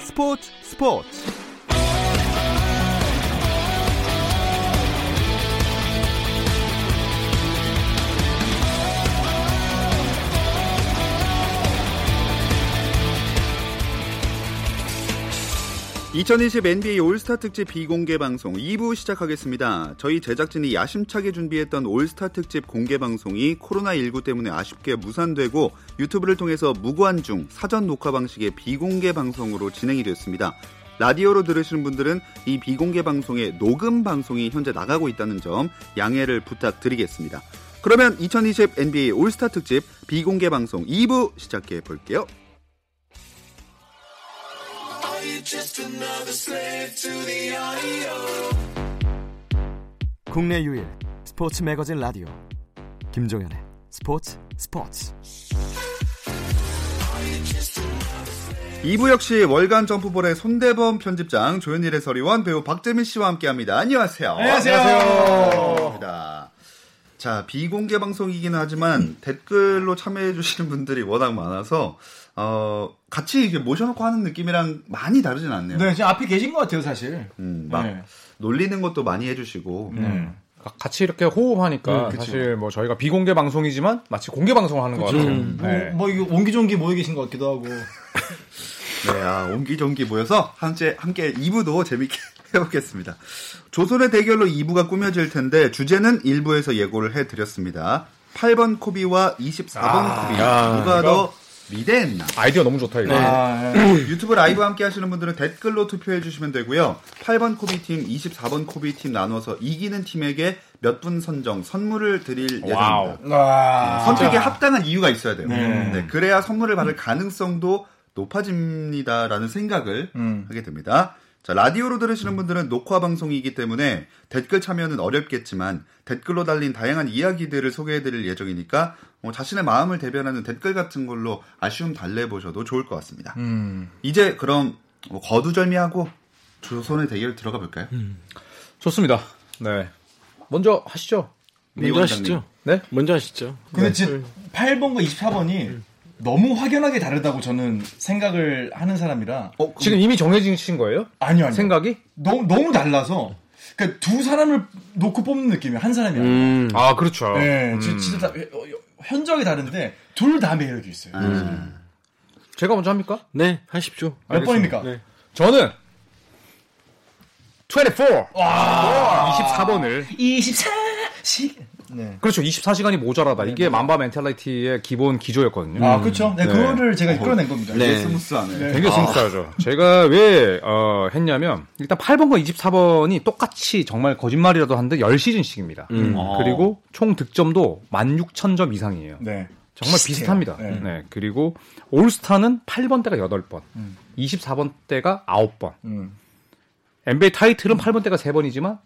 스포츠 스포츠 (2020) NBA 올스타 특집 비공개 방송 2부 시작하겠습니다. 저희 제작진이 야심차게 준비했던 올스타 특집 공개 방송이 코로나19 때문에 아쉽게 무산되고 유튜브를 통해서 무관중 사전 녹화 방식의 비공개 방송으로 진행이 됐습니다. 라디오로 들으시는 분들은 이 비공개 방송의 녹음 방송이 현재 나가고 있다는 점 양해를 부탁드리겠습니다. 그러면 2020 NBA 올스타 특집 비공개 방송 2부 시작해 볼게요. 국내 유일 스포츠 매거진 라디오 김종현의 스포츠 스포츠 2부 역시 월간 점프볼의 손대범 편집장 조현일 해설위원 배우 박재민 씨와 함께합니다. 안녕하세요. 안녕하세요. 반갑습니다. 자 비공개 방송이긴 하지만 댓글로 참여해 주시는 분들이 워낙 많아서 어, 같이 이렇게 모셔놓고 하는 느낌이랑 많이 다르진 않네요. 네, 지금 앞에 계신 것 같아요, 사실. 음, 막 네. 놀리는 것도 많이 해주시고 네. 같이 이렇게 호흡하니까 음, 그쵸. 사실 뭐 저희가 비공개 방송이지만 마치 공개 방송을 하는 것 같아요. 뭐, 네. 뭐 이거 옹기종기 모여 계신 것 같기도 하고. 네, 아, 옹기종기 모여서 함께, 함께 2부도 재밌게 해보겠습니다. 조선의 대결로 2부가 꾸며질 텐데 주제는 1부에서 예고를 해드렸습니다. 8번 코비와 24번 코비 누가 더 미대했나? 아이디어 너무 좋다 이거. 아, 예. 유튜브 라이브 함께 하시는 분들은 댓글로 투표해 주시면 되고요. 8번 코비 팀, 24번 코비 팀 나눠서 이기는 팀에게 몇 분 선정 선물을 드릴 예정입니다. 와. 선택에 합당한 이유가 있어야 돼요. 네. 네, 그래야 선물을 받을 가능성도 높아집니다라는 생각을 음. 하게 됩니다. 자, 라디오로 들으시는 분들은 녹화 방송이기 때문에 댓글 참여는 어렵겠지만 댓글로 달린 다양한 이야기들을 소개해드릴 예정이니까 어, 자신의 마음을 대변하는 댓글 같은 걸로 아쉬움 달래보셔도 좋을 것 같습니다. 음. 이제 그럼 뭐 거두절미하고 조선의 대결 들어가 볼까요? 좋습니다. 네. 먼저 하시죠. 네, 먼저. 하시죠. 네? 먼저 하시죠. 근데 지금 8번과 24번이 너무 확연하게 다르다고 저는 생각을 하는 사람이라. 어, 지금 이미 정해진 거예요? 아니요, 아니요. 생각이? 너무, 너무 달라서. 그러니까 두 사람을 놓고 뽑는 느낌이에요. 한 사람이 아니라. 음. 아 그렇죠. 네, 음. 지- 진짜 다, 어, 현저하게 다른데 둘 다 매력이 있어요. 제가 먼저 합니까? 네, 하십시오. 몇 번입니까? 네. 저는 24. 24번을 24 시. 네. 그렇죠. 24시간이 모자라다. 이게 Mamba mentality의 기본 기조였거든요. 아, 그렇죠. 네, 네. 그거를 제가 이끌어낸 겁니다. 네. 스무스하네. 네. 굉장히 스무스하죠. 제가 왜 어, 했냐면 일단 8번과 24번이 똑같이 정말 거짓말이라도 한데 10시즌씩입니다. 음. 그리고 총 득점도 16,000점 이상이에요. 네. 정말 비슷해요. 비슷합니다. 네. 네. 그리고 올스타는 8번 때가 8번, 음. 24번 때가 9번. 음. NBA 타이틀은 8번 때가 3번이지만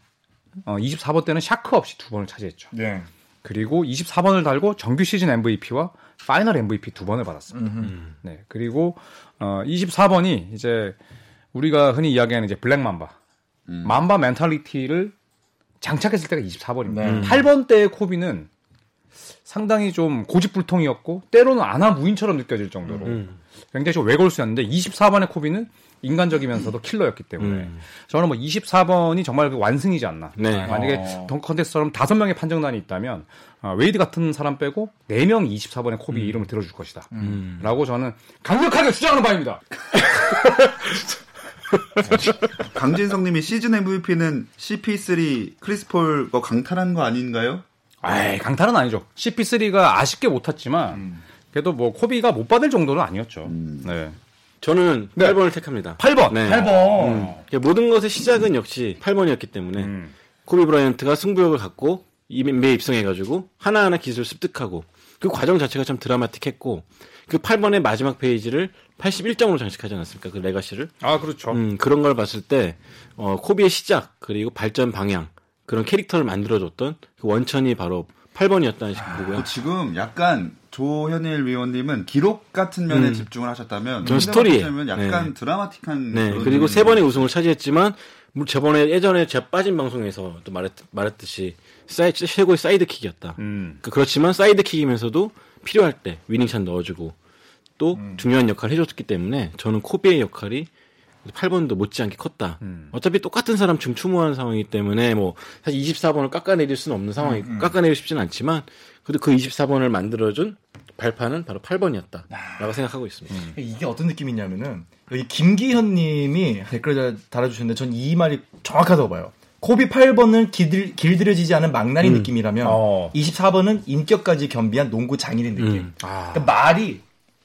어, 24번 때는 샤크 없이 2번을 차지했죠. 네. 그리고 24번을 달고 정규 시즌 MVP와 final MVP 두 번을 받았습니다. 음. 네. 그리고 어 24번이 이제 우리가 흔히 이야기하는 이제 Black Mamba. Mamba mentality를 장착했을 때가 24번입니다. 네. 8번 때의 코비는 상당히 좀 고집불통이었고 때로는 안하무인처럼 느껴질 정도로 음. 굉장히 좀 외골수였는데 24번의 코비는 인간적이면서도 킬러였기 때문에 음. 저는 뭐 24번이 정말 그 완승이지 않나. 네. 만약에 어. dunk contest처럼 다섯 명의 판정단이 있다면 어, 웨이드 같은 사람 빼고 네 명이 24번의 코비 이름을 들어줄 것이다. 음. 라고 저는 강력하게 주장하는 바입니다. 강진성님이 시즌 MVP는 CP3 크리스 폴 거 강탈한 거 아닌가요? 아이, 강탈은 아니죠. CP3가 아쉽게 못 탔지만 그래도 뭐 코비가 못 받을 정도는 아니었죠. 네. 저는 네. 8번을 택합니다. 8번. 네. 8번. 음. 모든 것의 시작은 역시 8번이었기 때문에 음. 코비 브라이언트가 승부욕을 갖고 이메 입성해가지고 하나하나 기술을 습득하고 그 과정 자체가 참 드라마틱했고 그 8번의 마지막 페이지를 81점으로 장식하지 않았습니까? 그 레가시를. 아, 그렇죠. 음, 그런 걸 봤을 때, 어, 코비의 시작, 그리고 발전 방향, 그런 캐릭터를 만들어줬던 그 원천이 바로 8번이었다는 식으로 보고요. 어, 지금 약간 조현일 위원님은 기록 같은 면에 음. 집중을 하셨다면 저는 스토리에. 면 약간 네. 드라마틱한 네, 그리고 세 번의 우승을 차지했지만, 뭐 저번에 예전에 제가 빠진 방송에서 또 말했, 말했듯이, 사이, 최고의 sidekick이었다. 음. 그- 그렇지만 sidekick이면서도 필요할 때 winning shot 넣어주고, 또 음. 중요한 역할을 해줬기 때문에 저는 코비의 역할이 8번도 못지않게 컸다. 음. 어차피 똑같은 사람 중 추모하는 상황이기 때문에 뭐 사실 24번을 깎아내릴 수는 없는 상황이 음, 깎아내리고 싶지는 않지만 그래도 그 24번을 만들어준 발판은 바로 8번이었다라고 아. 생각하고 있습니다. 음. 이게 어떤 느낌이냐면은 여기 김기현님이 댓글 달아주셨는데 전 이 말이 정확하다고 봐요. 코비 8번은 길들, 길들여지지 않은 망나니 느낌이라면 어. 24번은 인격까지 겸비한 농구 장인의 느낌. 음. 아. 그러니까 말이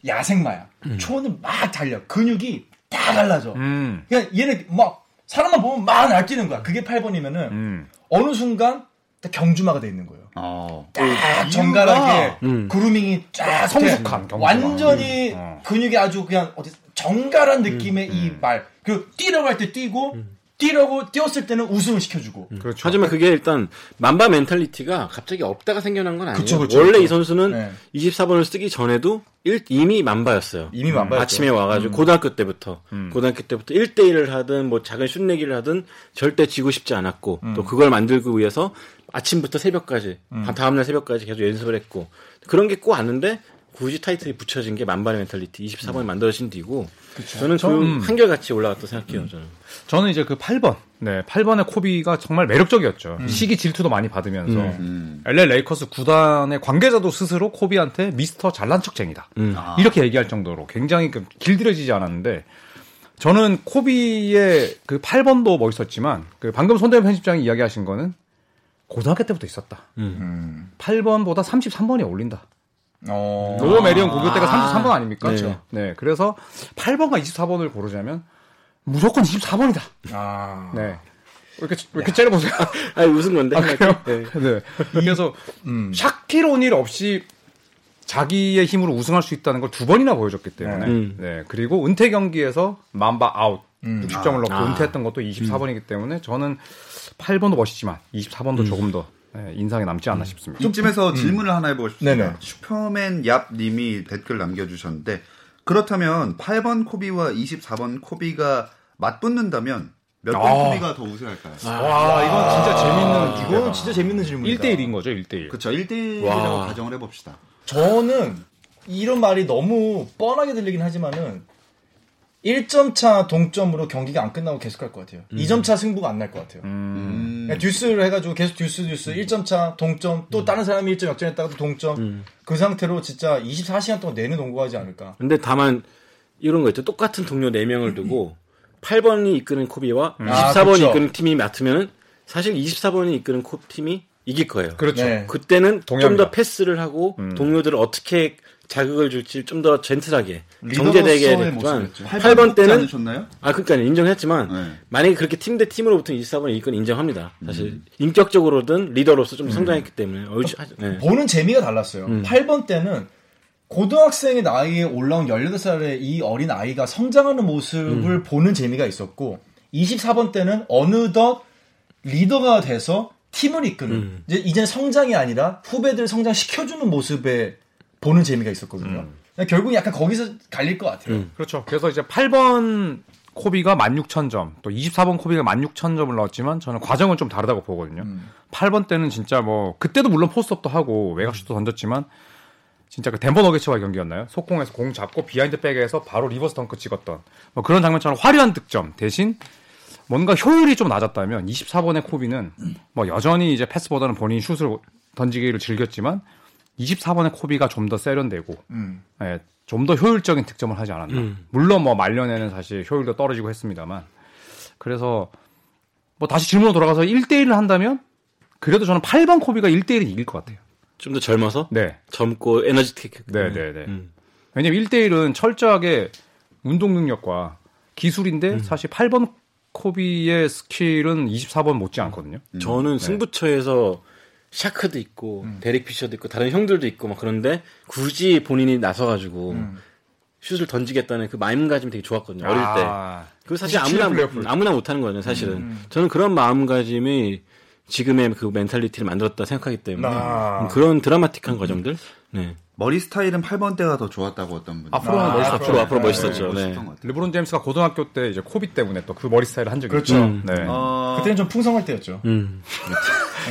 야생마야. 초원을 막 달려. 근육이 다 갈라져. 음. 그냥 얘는 막 사람만 보면 막 날뛰는 거야. 그게 8번이면은 음. 어느 순간 딱 경주마가 돼 있는 거예요. 어. 딱 정갈하게 음. grooming이 쫙 성숙한 돼. 경주마. 완전히 음. 근육이 아주 그냥 어디 정갈한 느낌의 이 말. 그리고 뛰라고 할 때 뛰고 뛰라고 뛰었을 때는 우승을 시켜주고. 그렇죠. 하지만 그게 일단 Mamba mentality가 갑자기 없다가 생겨난 건 아니에요. 그쵸, 그쵸, 원래 그쵸. 이 선수는 네. 24번을 쓰기 전에도 일- 이미 Mamba였어요. 이미 Mamba였죠. 아침에 와가지고 고등학교 때부터 고등학교 때부터 1대1을 하든 뭐 작은 슛내기를 하든 절대 지고 싶지 않았고 또 그걸 만들기 위해서 아침부터 새벽까지 다- 다음날 새벽까지 계속 연습을 했고 그런 게 꼭 왔는데 굳이 타이틀이 붙여진 게 Mamba의 mentality 24번이 만들어진 뒤고 저는 그 음. 한결같이 올라갔다고 생각해요 저는 저는 이제 그 8번, 네, 8번의 코비가 정말 매력적이었죠. 음. 시기 질투도 많이 받으면서 음. LA 레이커스 구단의 관계자도 스스로 코비한테 미스터 잘난 척쟁이다. 음. 이렇게 얘기할 정도로 굉장히 그 길들여지지 않았는데 저는 코비의 그 8번도 멋있었지만 그 방금 손대현 편집장이 이야기하신 거는 고등학교 때부터 있었다. 음. 8번보다 33번이 어울린다. 어. 로어 메리언 고교 때가 33번 아닙니까? 네. 네. 그래서 8번과 24번을 고르자면 무조건 24번이다. 아. 네. 왜 이렇게, 왜 이렇게 째려보세요? 아 웃은 건데 아, 그래요? 네. 네. 그래서 음. 샤킬 오닐 없이 자기의 힘으로 우승할 수 있다는 걸 두 번이나 보여줬기 때문에. 네. 네. 음. 그리고 은퇴 경기에서 Mamba out. 음. 60점을 넣고 아. 은퇴했던 것도 24번이기 때문에 저는 8번도 멋있지만 24번도 조금 더 네, 인상에 남지 않나 싶습니다. 이쯤에서 질문을 하나 해보고 싶습니다. 네네. 슈퍼맨 얍님이 댓글 남겨주셨는데 그렇다면 8번 코비와 24번 코비가 맞붙는다면 몇번 아. 코비가 더 우세할까요? 와, 이건 진짜 재밌는 이건 진짜 재밌는 질문이다. 1대1인 거죠, 1대1. 그렇죠. 1대1이라고 와. 가정을 해봅시다. 저는 이런 말이 너무 뻔하게 들리긴 하지만은 1점 차 동점으로 경기가 안 끝나고 계속 할것 같아요. 2점 차 승부가 안 날 것 같아요. 음. 그냥 듀스를 해가지고 계속 듀스 듀스 1점 차 동점 또 다른 사람이 1점 역전했다가 또 동점 그 상태로 진짜 24시간 동안 내내 농구하지 않을까. 근데 다만 이런 거 있죠. 똑같은 동료 4명을 두고 8번이 이끄는 코비와 아, 24번이 그렇죠. 이끄는 팀이 맡으면은 사실 24번이 이끄는 코 팀이 이길 거예요. 그렇죠. 네. 그때는 좀. 더 패스를 하고 동료들을 어떻게 자극을 줄지 좀 더 젠틀하게 정제되게 했지만 모습이었죠. 8번 때는 않으셨나요? 아 그러니까 인정했지만 네. 만약에 그렇게 팀 대 팀으로부터 24번이 이건 인정합니다. 사실 인격적으로든 리더로서 좀 성장했기 때문에 어이지 하죠. 네. 보는 재미가 달랐어요. 8번 때는 고등학생의 나이에 올라온 18살의 이 어린 아이가 성장하는 모습을 보는 재미가 있었고 24번 때는 어느덧 리더가 돼서 팀을 이끄는 이제 이제는 성장이 아니라 후배들 성장시켜주는 모습에 보는 재미가 있었거든요. 결국 약간 거기서 갈릴 것 같아요. 그렇죠. 그래서 이제 8번 코비가 16,000점, 또 24번 코비가 16,000점을 넣었지만 저는 과정은 좀 다르다고 보거든요. 8번 때는 진짜 뭐 그때도 물론 포스트업도 하고 외곽슛도 던졌지만 진짜 그 덴버 너게츠와의 경기였나요? 속공에서 공 잡고 behind back에서 바로 reverse 덩크 찍었던 뭐 그런 장면처럼 화려한 득점 대신 뭔가 효율이 좀 낮았다면 24번의 코비는 뭐 여전히 이제 패스보다는 본인이 슛을 던지기를 즐겼지만 24번의 코비가 좀 더 세련되고 음. 예, 좀 더 효율적인 득점을 하지 않았나. 물론 뭐 말년에는 사실 효율도 떨어지고 했습니다만. 그래서 뭐 다시 질문으로 돌아가서 1대1을 한다면 그래도 저는 8번 코비가 1대1은 이길 것 같아요. 좀 더 젊어서 네. 젊고 energetic. 네, 네, 네. 음. 왜냐면 1대1은 철저하게 운동 능력과 기술인데 사실 8번 코비의 skill은 24번 못지 않거든요. 저는 승부처에서 샤크도 있고 데릭 피셔도 있고 다른 형들도 있고 막 그런데 굳이 본인이 나서가지고 슛을 던지겠다는 그 마음가짐이 되게 좋았거든요 어릴 때. 아, 그 사실 97 아무나 플레이오프. 아무나 못하는 거죠 사실은. 저는 그런 마음가짐이 지금의 그 mentality를 만들었다 생각하기 때문에 아. 그런 드라마틱한 과정들. 네. 머리 스타일은 8번 때가 더 좋았다고 어떤 분이 앞으로는 아, 멋있었죠. 앞으로 앞으로 네, 멋있었죠. 네. 같아요. 르브론 제임스가 고등학교 때 이제 코비 때문에 또 그 머리 스타일을 한 적이 그렇죠. 있죠. 음. 네. 어, 그때는 좀 풍성할 때였죠. 음.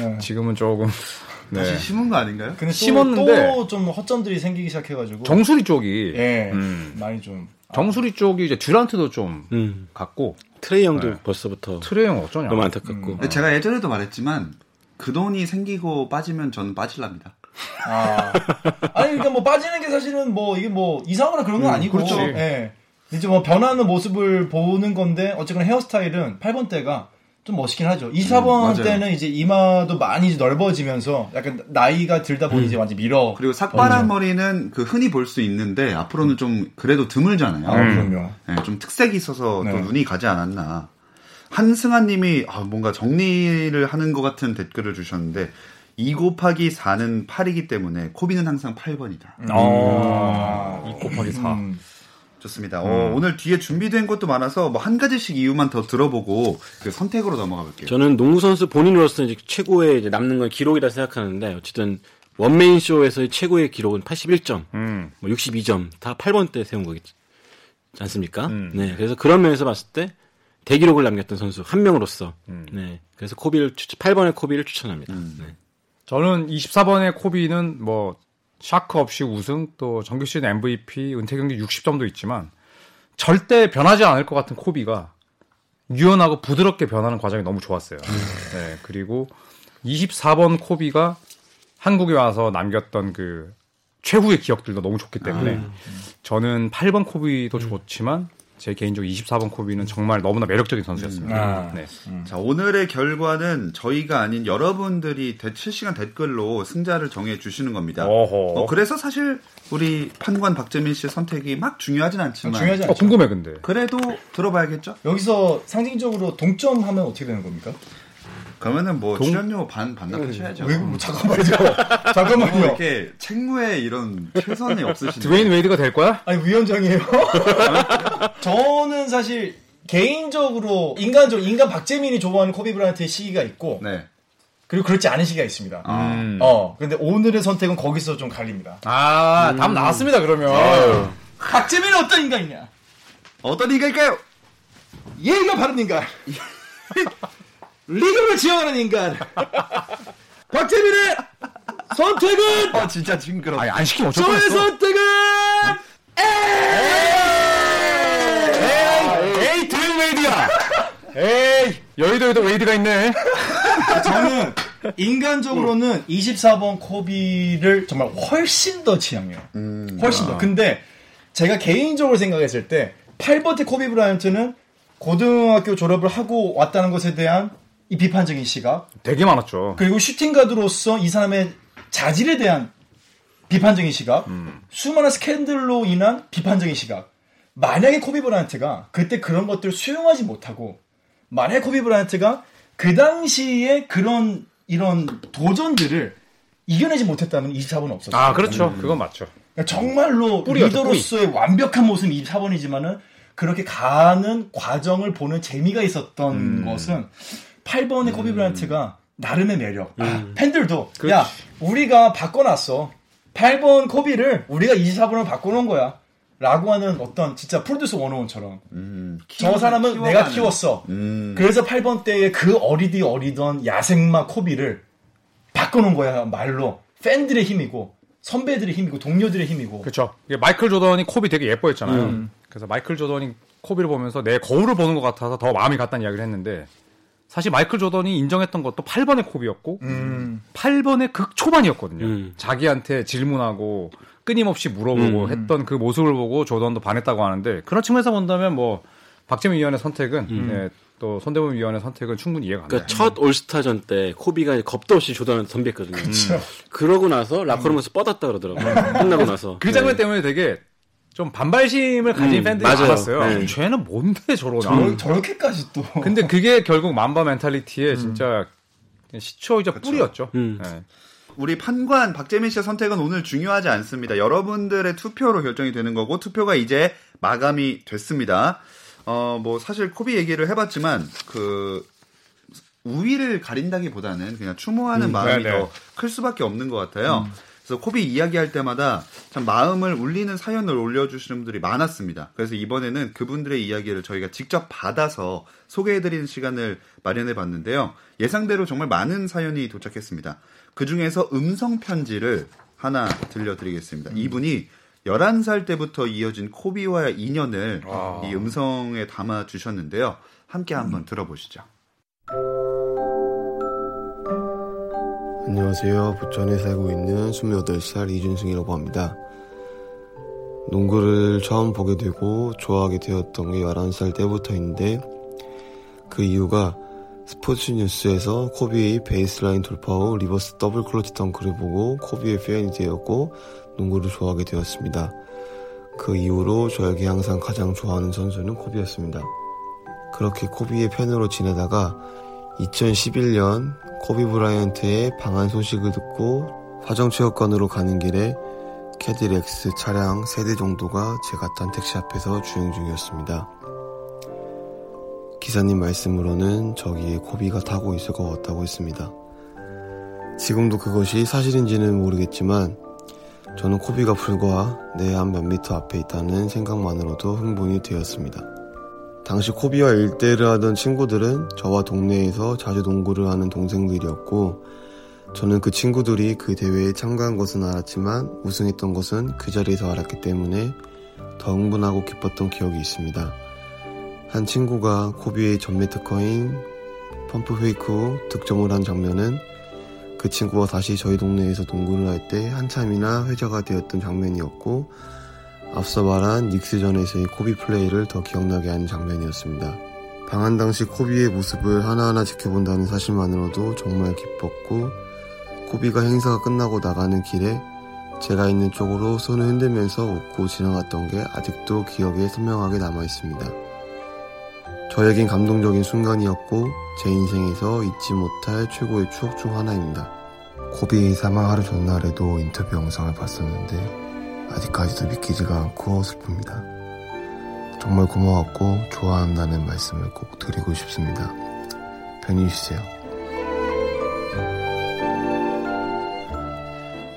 네. 지금은 조금 다시 네. 심은 거 아닌가요? 근데 심었는데 또 좀 허점들이 생기기 시작해가지고 정수리 쪽이 예 음. 많이 좀 정수리 쪽이 이제 듀란트도 좀 음. 같고 트레이 형도 네. 벌써부터 트레이 형 어쩌냐. 너무 안타깝고. 근데 제가 예전에도 말했지만 그 돈이 생기고 빠지면 저는 빠질랍니다. 아. 아니, 그러니까 뭐 빠지는 게 사실은 뭐 이게 뭐 이상하거나 그런 건 아니고. 그렇지. 예. 이제 뭐 변하는 모습을 보는 건데 어쨌거나 헤어스타일은 8번 때가 좀 멋있긴 하죠. 24번 맞아요. 때는 이제 이마도 많이 넓어지면서 약간 나이가 들다 보니 이제 완전 밀어. 그리고 삭발한. 머리는 그 흔히 볼 수 있는데 앞으로는 좀 그래도 드물잖아요. 아, 그럼요. 네, 좀 특색이 있어서 네. 또 눈이 가지 않았나. 한승환님이 아, 뭔가 정리를 하는 것 같은 댓글을 주셨는데 2 곱하기 4는 8이기 때문에 코비는 항상 8번이다. 어, 2 곱하기 4. 음. 좋습니다. 어, 오늘 뒤에 준비된 것도 많아서 뭐 한 가지씩 이유만 더 들어보고 그 선택으로 넘어가 볼게요. 저는 농구 선수 본인으로서 이제 최고의 이제 남는 건 기록이라 생각하는데 어쨌든 원메인 쇼에서의 최고의 기록은 81점, 음. 뭐 62점 다 8번 때 세운 거겠지 않습니까? 음. 네, 그래서 그런 면에서 봤을 때 대기록을 남겼던 선수 한 명으로서 음. 네, 그래서 코비를 추천, 8번의 코비를 추천합니다. 네. 저는 24번의 코비는 뭐 샤크 없이 우승 또 정규 시즌 MVP 은퇴 경기 60점도 있지만 절대 변하지 않을 것 같은 코비가 유연하고 부드럽게 변하는 과정이 너무 좋았어요. 네, 그리고 24번 코비가 한국에 와서 남겼던 그 최후의 기억들도 너무 좋기 때문에 저는 8번 코비도 좋지만 제 개인적으로 24번 코비는 정말 너무나 매력적인 선수였습니다. 아. 네. 자, 오늘의 결과는 저희가 아닌 여러분들이 대- 실시간 댓글로 승자를 정해 주시는 겁니다. 어허. 어, 그래서 사실 우리 판관 박재민 씨의 선택이 막 중요하진 않지만 중요하지 어, 않죠. 궁금해 근데. 그래도 들어봐야겠죠? 여기서 상징적으로 동점하면 어떻게 되는 겁니까? 그러면은 뭐 출연료 반 반납하셔야죠. 왜, 뭐, 잠깐만요. 뭐 잠깐만요. 이렇게 책무에 이런 최선이 없으신데. 드웨인 웨이드가 될 거야? 아니 위원장이에요. 저는 사실 개인적으로 인간적 인간 박재민이 좋아하는 코비 브라이트의 시기가 있고 네. 그리고 그렇지 않은 시기가 있습니다. 아. 음. 어 근데 오늘의 선택은 거기서 좀 갈립니다. 아, 답 나왔습니다, 그러면. 박재민은 어떤 인간이냐? 어떤 인간일까요? 예의가 바른 인간. 리그를 지향하는 인간. 박재민의 선택은 어, 진짜 징그러. 아니, 안 시키면 어쩔 저의 뻔했어. 선택은 에이, 에이, 드웨인 웨이드야. 에이, 여의도에도 웨이드가 있네. 저는 인간적으로는 24번 코비를 정말 훨씬 더 지향해요. 훨씬 더. 근데 제가 개인적으로 생각했을 때 8번 때 코비 브라이언트는 고등학교 졸업을 하고 왔다는 것에 대한 이 비판적인 시각 되게 많았죠. 그리고 슈팅가드로서 이 사람의 자질에 대한 비판적인 시각 수많은 스캔들로 인한 비판적인 시각 만약에 코비 브라이언트가 그때 그런 것들을 수용하지 못하고 만약에 코비 브라이언트가 그 당시에 그런 이런 도전들을 이겨내지 못했다면 24번 없었어요. 아, 그렇죠. 그건 맞죠. 그러니까 정말로 뿌리였죠, 리더로서의 완벽한 모습이 24번이지만은 그렇게 가는 과정을 보는 재미가 있었던 음. 것은 8번의 코비 브라이언트가 나름의 매력. 아, 음. 팬들도 야 우리가 바꿔놨어. 8번 코비를 우리가 24번으로 바꿔놓은 거야. 라고 하는 어떤 진짜 프로듀스 101처럼 음, 저 키워- 사람은 키워가는. 내가 키웠어. 음. 그래서 8번 때의 그 어리디 어리던 야생마 코비를 바꿔놓은 거야 말로 팬들의 힘이고 선배들의 힘이고 동료들의 힘이고 그렇죠. 마이클 조던이 코비 되게 예뻐했잖아요. 그래서 마이클 조던이 코비를 보면서 내 거울을 보는 것 같아서 더 마음이 갔다는 이야기를 했는데 사실 마이클 조던이 인정했던 것도 8번의 코비였고 음. 8번의 극 초반이었거든요. 음. 자기한테 질문하고 끊임없이 물어보고 음. 했던 그 모습을 보고 조던도 반했다고 하는데 그런 측면에서 본다면 뭐 박재민 위원의 선택은 예, 또 손대범 위원의 선택은 충분히 이해가 음. 갑니다. 그러니까 첫 올스타전 때 코비가 겁도 없이 조던을 덤볐거든요. 그렇죠. 그러고 나서 라커룸에서 뻗었다 그러더라고요. 끝나고 나서. 그 장면 네. 때문에 되게 좀 반발심을 가진 음, 팬들이 맞아요. 많았어요. 네. 쟤는 뭔데 저러나. 저 렇게, 저렇게까지 또 근데 그게 결국 맘바 멘탈리티의 진짜 시초이자 뿌리였죠. 음. 네. 우리 판관 박재민 씨의 선택은 오늘 중요하지 않습니다. 여러분들의 투표로 결정이 되는 거고 투표가 이제 마감이 됐습니다. 어 뭐 사실 코비 얘기를 해봤지만 그 우위를 가린다기보다는 그냥 추모하는 마음이 네네. 더클 수밖에 없는 것 같아요. 그래서 코비 이야기할 때마다 참 마음을 울리는 사연을 올려주시는 분들이 많았습니다. 그래서 이번에는 그분들의 이야기를 저희가 직접 받아서 소개해드리는 시간을 마련해 봤는데요. 예상대로 정말 많은 사연이 도착했습니다. 그 중에서 음성 편지를 하나 들려드리겠습니다. 이분이 11살 때부터 이어진 코비와의 인연을 이 음성에 담아 주셨는데요. 함께 한번 들어보시죠. 안녕하세요. 부천에 살고 있는 28살 이준승이라고 합니다. 농구를 처음 보게 되고 좋아하게 되었던 게 11살 때부터인데 그 이유가 스포츠 뉴스에서 코비의 베이스라인 돌파 후 reverse double clutch dunk를 보고 코비의 팬이 되었고 농구를 좋아하게 되었습니다. 그 이후로 저에게 항상 가장 좋아하는 선수는 코비였습니다. 그렇게 코비의 팬으로 지내다가 2011년 코비 브라이언트의 방한 소식을 듣고 화정체육관으로 가는 길에 캐딜락 차량 3대 정도가 제가 탄 택시 앞에서 주행 중이었습니다. 기사님 말씀으로는 저기에 코비가 타고 있을 것 같다고 했습니다. 지금도 그것이 사실인지는 모르겠지만 저는 코비가 불과 내 한 몇 미터 앞에 있다는 생각만으로도 흥분이 되었습니다. 당시 코비와 일대를 하던 친구들은 저와 동네에서 자주 농구를 하는 동생들이었고 저는 그 친구들이 그 대회에 참가한 것은 알았지만 우승했던 것은 그 자리에서 알았기 때문에 더 흥분하고 기뻤던 기억이 있습니다. 한 친구가 코비의 전매 특허인 펌프 페이크 후 득점을 한 장면은 그 친구가 다시 저희 동네에서 농구를 할 때 한참이나 회자가 되었던 장면이었고 앞서 말한 닉스전에서의 코비 플레이를 더 기억나게 하는 장면이었습니다. 방한 당시 코비의 모습을 하나하나 지켜본다는 사실만으로도 정말 기뻤고 코비가 행사가 끝나고 나가는 길에 제가 있는 쪽으로 손을 흔들면서 웃고 지나갔던 게 아직도 기억에 선명하게 남아 있습니다. 저에겐 감동적인 순간이었고 제 인생에서 잊지 못할 최고의 추억 중 하나입니다. 코비 사망 하루 전날에도 인터뷰 영상을 봤었는데 아직까지도 믿기지가 않고 슬픕니다. 정말 고마웠고 좋아한다는 말씀을 꼭 드리고 싶습니다. 편히 쉬세요.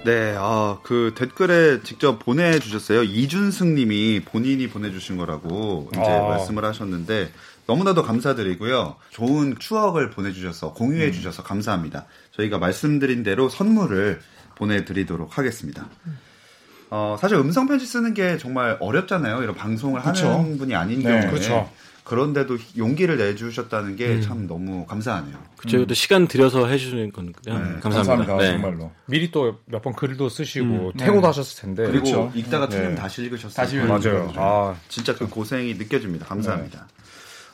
네, 아, 그 댓글에 직접 보내주셨어요. 이준승 님이 본인이 보내주신 거라고 이제 아. 말씀을 하셨는데 너무나도 감사드리고요. 좋은 추억을 보내주셔서 공유해주셔서 감사합니다. 저희가 말씀드린 대로 선물을 보내드리도록 하겠습니다. 어, 사실 음성 편지 쓰는 게 정말 어렵잖아요. 이런 방송을 그쵸. 하는 분이 아닌 네, 경우에. 그쵸. 그런데도 용기를 내주셨다는 게참 너무 감사하네요. 그쵸. 또 시간 들여서 해주시는 건 그냥 네, 감사합니다. 감사합니다. 네. 정말로. 미리 또 몇 번 글도 쓰시고 음, 태고도 네. 하셨을 텐데. 그리고 그렇죠. 읽다가 틀리면 네. 다시 읽으셨어요. 다시 맞아요. 읽어야죠. 아, 진짜 그 고생이 느껴집니다. 감사합니다.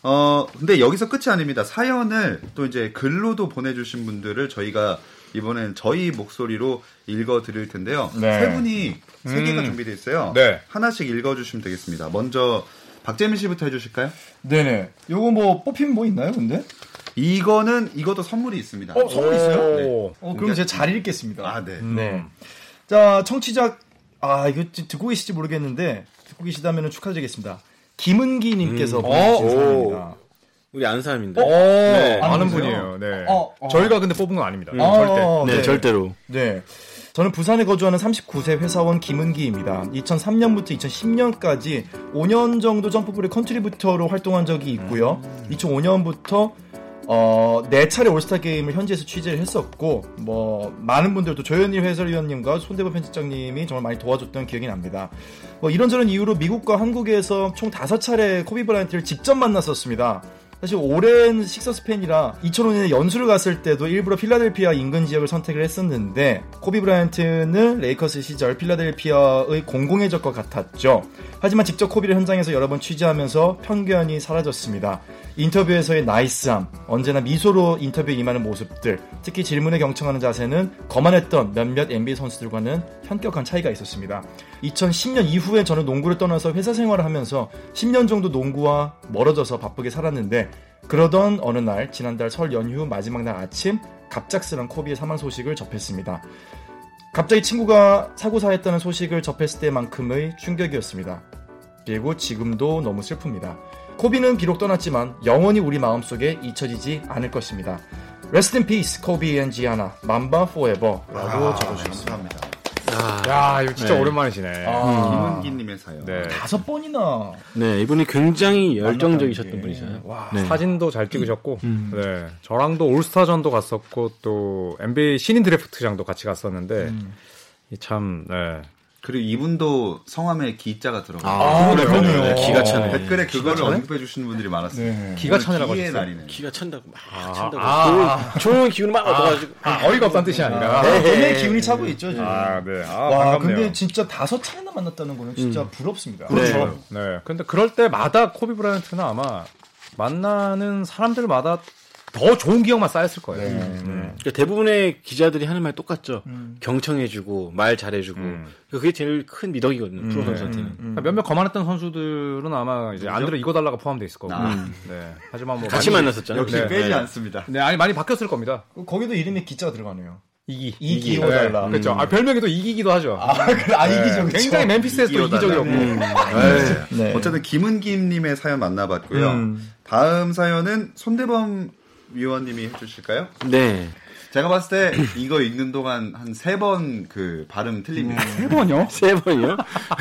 어, 근데 여기서 끝이 아닙니다. 사연을 또 이제 글로도 보내주신 분들을 저희가 이번엔 저희 목소리로 읽어 드릴 텐데요. 네. 세 분이 세 개가 음. 준비되어 있어요. 네. 하나씩 읽어 주시면 되겠습니다. 먼저 박재민 씨부터 해 주실까요? 네 네. 요거 뭐 뽑힌 뭐 있나요, 근데? 이거는 이것도 선물이 있습니다. 어, 선물 있어요? 네. 어, 그럼 제가 잘 읽겠습니다. 아, 네. 네. 자, 청취자, 아, 이거 듣고 계실지 모르겠는데, 듣고 계시다면 축하드리겠습니다. 김은기 님께서 음. 보내주신 어, 사연입니다. 우리 아는 사람인데. 어, 네. 아는? 분이에요. 네. 어, 어. 저희가 근데 뽑은 건 아닙니다. 아, 절대. 어, 네, 절대로. 네. 저는 부산에 거주하는 39세 회사원 김은기입니다. 2003년부터 2010년까지 5년 정도 점프볼의 contributor로 활동한 적이 있고요. 2005년부터 어, 네 차례 올스타 게임을 현지에서 취재를 했었고, 뭐, 많은 분들도 조현일 해설위원님과 손대범 편집장님이 정말 많이 도와줬던 기억이 납니다. 뭐, 이런저런 이유로 미국과 한국에서 총 다섯 차례 코비 브라이언트를 직접 만났었습니다. 사실 오랜 식서스 팬이라 2005년에 연수를 갔을 때도 일부러 필라델피아 인근 지역을 선택을 했었는데 코비 브라이언트는 레이커스 시절 필라델피아의 공공의 적과 같았죠. 하지만 직접 코비를 현장에서 여러 번 취재하면서 편견이 사라졌습니다. 인터뷰에서의 nice함, 언제나 미소로 인터뷰에 임하는 모습들, 특히 질문에 경청하는 자세는 거만했던 몇몇 NBA 선수들과는 현격한 차이가 있었습니다. 2010년 이후에 저는 농구를 떠나서 회사 생활을 하면서 10년 정도 농구와 멀어져서 바쁘게 살았는데 그러던 어느 날 지난달 설 연휴 마지막 날 아침 갑작스런 코비의 사망 소식을 접했습니다. 갑자기 친구가 사고사했다는 소식을 접했을 때만큼의 충격이었습니다. 그리고 지금도 너무 슬픕니다. 코비는 비록 떠났지만 영원히 우리 마음속에 잊혀지지 않을 것입니다. Rest in peace, 코비 and 지아나, Mamba forever 라고 아, 적어주셨습니다. 감사합니다. 야, 이거 진짜 네. 오랜만이시네. 아, 김은기님의 사연. 네. 다섯 번이나 네, 이분이 굉장히 열정적이셨던. 분이잖아요. 와. 네. 사진도 잘 찍으셨고, 네. 저랑도 올스타전도 갔었고, 또 NBA 신인 드래프트장도 같이 갔었는데, 이 참, 네. 그리고 이분도 성함에 기자가 들어가요. 아, 네, 그러네요. 네, 기가 차네. 댓글에 그거를 언급해 주시는 분들이 많았어요. 네. 기가 차느라고 기의. 날이네. 기가 찬다고 막 아, 찬다고 아. 좋은, 좋은 기운 막 얻어가지고 아, 어이가 없다는 뜻이 아니라. 너네 기운이 차고 있죠, 지금. 아, 네. 아, 와, 반갑네요. 근데 진짜 다섯 차이나 만났다는 거는 진짜 부럽습니다. 그렇죠. 네. 근데 그럴 때마다 코비 브라이언트는 아마 만나는 사람들마다 더 좋은 기억만 쌓였을 거예요. 네. 음. 그러니까 대부분의 기자들이 하는 말 똑같죠. 경청해주고 말 잘해주고 음. 그게 제일 큰 미덕이거든요. 프로 네. 선수한테는. 그러니까 몇몇 거만했던 선수들은 아마 이제 안 들어 이거 달라가 포함돼 있을 거고. 아. 네. 하지만 뭐 같이 만났었잖아요. 역시 네, 빼지 네. 않습니다. 네, 아니 많이 바뀌었을 겁니다. 거기도 이름에 기자가 들어가네요. 이기. 이기 네, 오달라. 그렇죠. 아, 별명이 또 이기기도 하죠. 아, 그래, 아, 네, 이기죠, 그쵸. 굉장히 멤피스에서 또 이기오달라. 이기적이었고. 네. 네. 어쨌든 김은김님의 사연 만나봤고요. 음. 다음 사연은 손대범 위원님이 해주실까요? 네. 제가 봤을 때 이거 읽는 동안 한 세 번 그 발음 틀립니다. 세 번요? 세 번이요?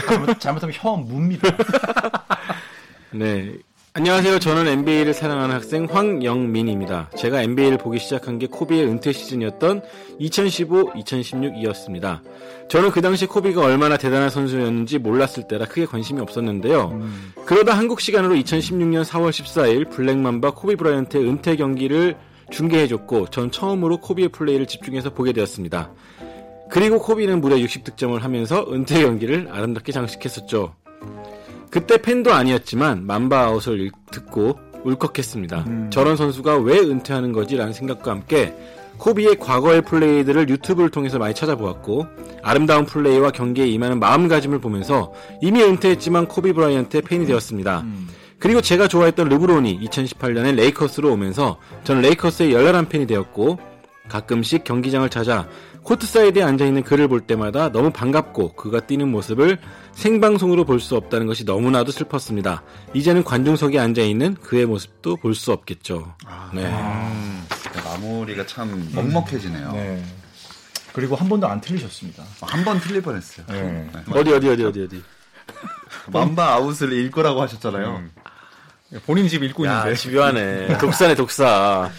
잘못, 잘못하면 혀 뭅니다. 네. 안녕하세요. 저는 NBA를 사랑하는 학생 황영민입니다. 제가 NBA를 보기 시작한 게 코비의 은퇴 시즌이었던 2015-2016이었습니다. 저는 그 당시 코비가 얼마나 대단한 선수였는지 몰랐을 때라 크게 관심이 없었는데요. 그러다 한국 시간으로 2016년 4월 14일 블랙맘바 코비 브라이언트의 은퇴 경기를 중계해줬고 전 처음으로 코비의 플레이를 집중해서 보게 되었습니다. 그리고 코비는 무려 60득점을 하면서 은퇴 경기를 아름답게 장식했었죠. 그때 팬도 아니었지만 Mamba out을 읽- 듣고 울컥했습니다. 저런 선수가 왜 은퇴하는 거지라는 생각과 함께 코비의 과거의 플레이들을 유튜브를 통해서 많이 찾아보았고 아름다운 플레이와 경기에 임하는 마음가짐을 보면서 이미 은퇴했지만 코비 브라이언트의 팬이 되었습니다. 그리고 제가 좋아했던 르브론이 2018년에 레이커스로 오면서 저는 레이커스의 열렬한 팬이 되었고 가끔씩 경기장을 찾아 courtside에 앉아 있는 그를 볼 때마다 너무 반갑고 그가 뛰는 모습을 생방송으로 볼 수 없다는 것이 너무나도 슬펐습니다. 이제는 관중석에 앉아 있는 그의 모습도 볼 수 없겠죠. 네. 네, 마무리가 참 먹먹해지네요. 네. 그리고 한 번도 안 틀리셨습니다. 한 번 틀릴 뻔했어요. 네. 어디 어디 어디 어디 어디. Mamba out을 읽거라고 하셨잖아요. 본인 집 읽고 야, 있는데. 집요하네. 독사네 독사.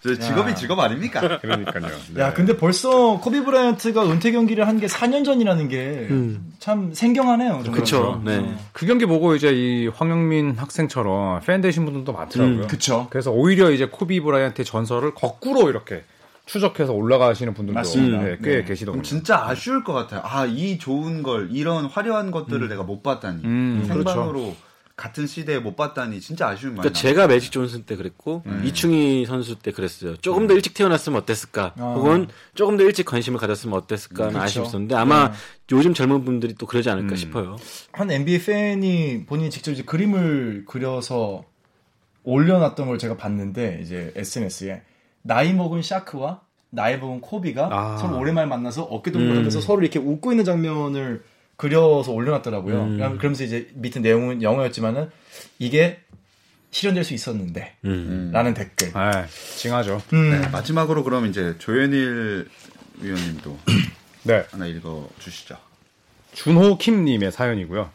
저 직업이 직업 아닙니까? 그러니까요. 네. 야, 근데 벌써 코비 브라이언트가 은퇴 경기를 한 게 4년 전이라는 게참 생경하네요. 그쵸. 네. 그 경기 보고 이제 이 황영민 학생처럼 팬 되신 분들도 많더라고요. 음, 그쵸. 그래서 오히려 이제 코비 브라이언트의 전설을 거꾸로 이렇게 추적해서 올라가시는 분들도 맞습니다. 네, 꽤 네. 계시더군요. 그럼 진짜 아쉬울 것 같아요. 아, 이 좋은 걸, 이런 화려한 것들을 내가 못 봤다니. 음, 생방으로 같은 시대에 못 봤다니 진짜 아쉬운 많이 그러니까 제가 매직 존슨 때 그랬고 이충희 선수 때 그랬어요. 조금 더 일찍 태어났으면 어땠을까? 아. 혹은 조금 더 일찍 관심을 가졌으면 어땠을까? 하는 아쉬움이 있었는데 아마 요즘 젊은 분들이 또 그러지 않을까 싶어요. 한 NBA 팬이 본인이 직접 이제 그림을 그려서 올려놨던 걸 제가 봤는데 이제 SNS에 나이 먹은 샤크와 나이 먹은 코비가 아. 서로 오랜만에 만나서 어깨 동무하면서 서로 이렇게 웃고 있는 장면을 그려서 올려놨더라고요. 그럼- 그러면서 이제 밑에 내용은 영어였지만은 이게 실현될 수 있었는데 음. 라는 댓글. 네, 징하죠. 음. 네, 마지막으로 그럼 이제 조현일 위원님도 네. 하나 읽어 주시죠. 준호 킴님의 사연이고요.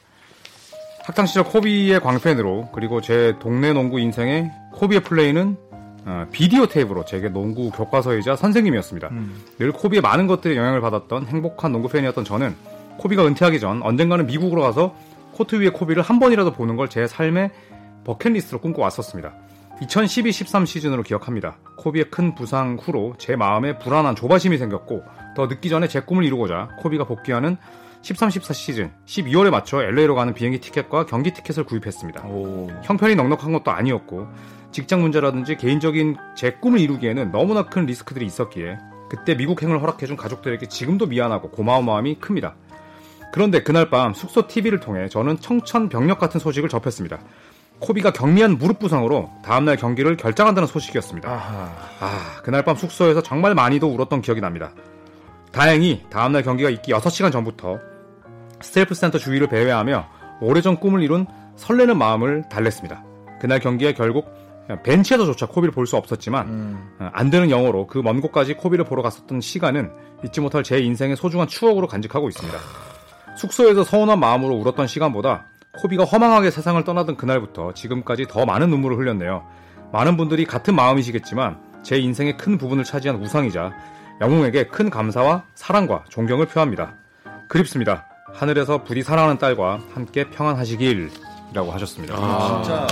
학창 시절 코비의 광팬으로 그리고 제 동네 농구 인생의 코비의 플레이는 어, 비디오 테이프로 제게 농구 교과서이자 선생님이었습니다. 늘 코비의 많은 것들에 영향을 받았던 행복한 농구 팬이었던 저는 코비가 은퇴하기 전 언젠가는 미국으로 가서 코트 위에 코비를 한 번이라도 보는 걸 제 삶의 버킷리스트로 꿈꿔왔었습니다. 2012-13 시즌으로 기억합니다. 코비의 큰 부상 후로 제 마음에 불안한 조바심이 생겼고 더 늦기 전에 제 꿈을 이루고자 코비가 복귀하는 13-14 시즌 12월에 맞춰 LA로 가는 비행기 티켓과 경기 티켓을 구입했습니다. 형편이 넉넉한 것도 아니었고 직장 문제라든지 개인적인 제 꿈을 이루기에는 너무나 큰 리스크들이 있었기에 그때 미국행을 허락해준 가족들에게 지금도 미안하고 고마운 마음이 큽니다. 그런데 그날 밤 숙소 TV를 통해 저는 청천벽력 같은 소식을 접했습니다. 코비가 경미한 무릎 부상으로 다음날 경기를 결정한다는 소식이었습니다. 아, 그날 밤 숙소에서 정말 많이도 울었던 기억이 납니다. 다행히 다음날 경기가 있기 6시간 전부터 스테이플스 센터 주위를 배회하며 오래전 꿈을 이룬 설레는 마음을 달랬습니다. 그날 경기에 결국 벤치에서조차 코비를 볼 수 없었지만 음. 어, 안 되는 영어로 그 먼 곳까지 코비를 보러 갔었던 시간은 잊지 못할 제 인생의 소중한 추억으로 간직하고 있습니다. 숙소에서 서운한 마음으로 울었던 시간보다 코비가 허망하게 세상을 떠나던 그날부터 지금까지 더 많은 눈물을 흘렸네요. 많은 분들이 같은 마음이시겠지만 제 인생의 큰 부분을 차지한 우상이자 영웅에게 큰 감사와 사랑과 존경을 표합니다. 그립습니다. 하늘에서 부디 사랑하는 딸과 함께 평안하시길이라고 하셨습니다. 아. 진짜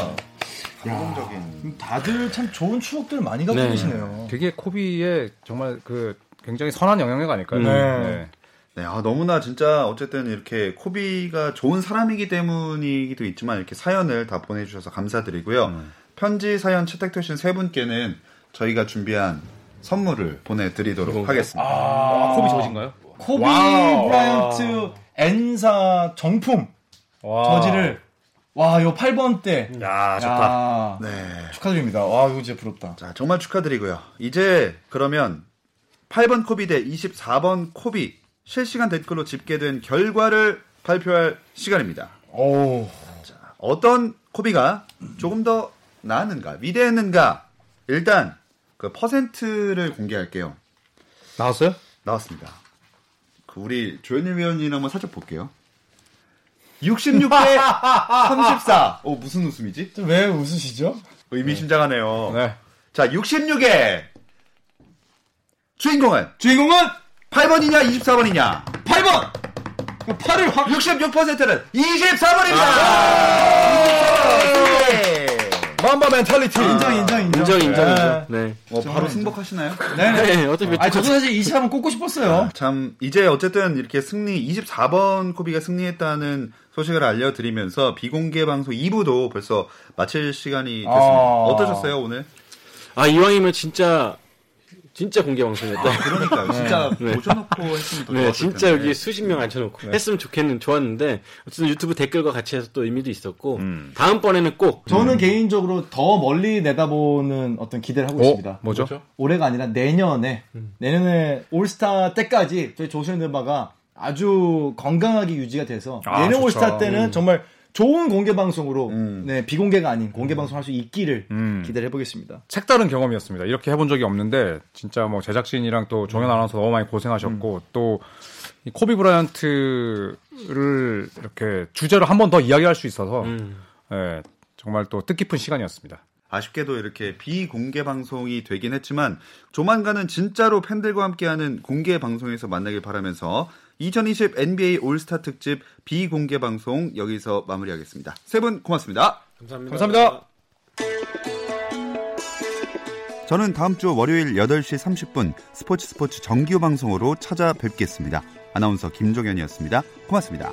감동적인. 다들 참 좋은 추억들 많이 갖고 네. 계시네요. 되게 코비의 정말 그 굉장히 선한 영향력 아닐까요? 네. 네, 아, 너무나 진짜 어쨌든 이렇게 코비가 좋은 사람이기 때문이기도 있지만 이렇게 사연을 다 보내주셔서 감사드리고요. 편지 사연 채택되신 세 분께는 저희가 준비한 선물을 보내드리도록 그건가요? 하겠습니다. 아, 코비 저지인가요? 코비. 브라이언트 N사 정품 와. 저지를 와, 요 8번 때. 야, 좋다. 야, 네. 축하드립니다. 와, 이거 진짜 부럽다. 자, 정말 축하드리고요. 이제 그러면 8번 코비 대 24번 코비 실시간 댓글로 집계된 결과를 발표할 시간입니다. 오. 어떤 코비가 조금 더 나았는가, 위대했는가? 일단 그 퍼센트를 공개할게요. 나왔어요? 나왔습니다. 그 우리 조현일 위원님 한번 살짝 볼게요. 66대 34. 오 무슨 웃음이지? 왜 웃으시죠? 의미심장하네요. 네. 자, 66의 주인공은 주인공은 8번이냐 24번이냐? 8번! 그 8을 확. 66%는 24번입니다. 맘바 멘탈리티. 인정, 인정, 인정. 인정, 인정, 네. 인정. 네. 어, 바로 승복하시나요? 네네. 네, 어차피 아, 저도 사실 24번 꼽고 싶었어요. 참 이제 어쨌든 이렇게 승리 24번 코비가 승리했다는 소식을 알려드리면서 비공개 방송 2부도 벌써 마칠 시간이 됐습니다. 아. 어떠셨어요 오늘? 아, 이왕이면 진짜, 진짜 공개 방송이었다. 그러니까요. 진짜 네. 모셔놓고 했으면 더 네, 진짜 텐데. 여기 수십 명 앉혀놓고 했으면 좋겠는 좋았는데 어쨌든 유튜브 댓글과 같이 해서 또 의미도 있었고 음. 다음번에는 꼭 저는 개인적으로 더 멀리 내다보는 어떤 기대를 하고 있습니다. 어? 뭐죠? 올해가 아니라 내년에 내년에 올스타 때까지 저희 조시는 드바가 아주 건강하게 유지가 돼서 아, 내년 좋죠. 올스타 때는 음. 정말 좋은 공개 방송으로 음. 네, 비공개가 아닌 공개 방송 할 수 있기를 음. 기대를 해보겠습니다. 색다른 경험이었습니다. 이렇게 해본 적이 없는데 진짜 뭐 제작진이랑 또 종현 아나운서 너무 많이 고생하셨고 또이 코비 브라이언트를 이렇게 주제로 한 번 더 이야기할 수 있어서 음. 예, 정말 또 뜻깊은 시간이었습니다. 아쉽게도 이렇게 비공개 방송이 되긴 했지만 조만간은 진짜로 팬들과 함께하는 공개 방송에서 만나길 바라면서 2020 NBA 올스타 특집 비공개 방송 여기서 마무리하겠습니다. 세 분 고맙습니다. 감사합니다. 감사합니다. 저는 다음 주 월요일 8시 30분 스포츠 스포츠 정규 방송으로 찾아뵙겠습니다. 아나운서 김종현이었습니다. 고맙습니다.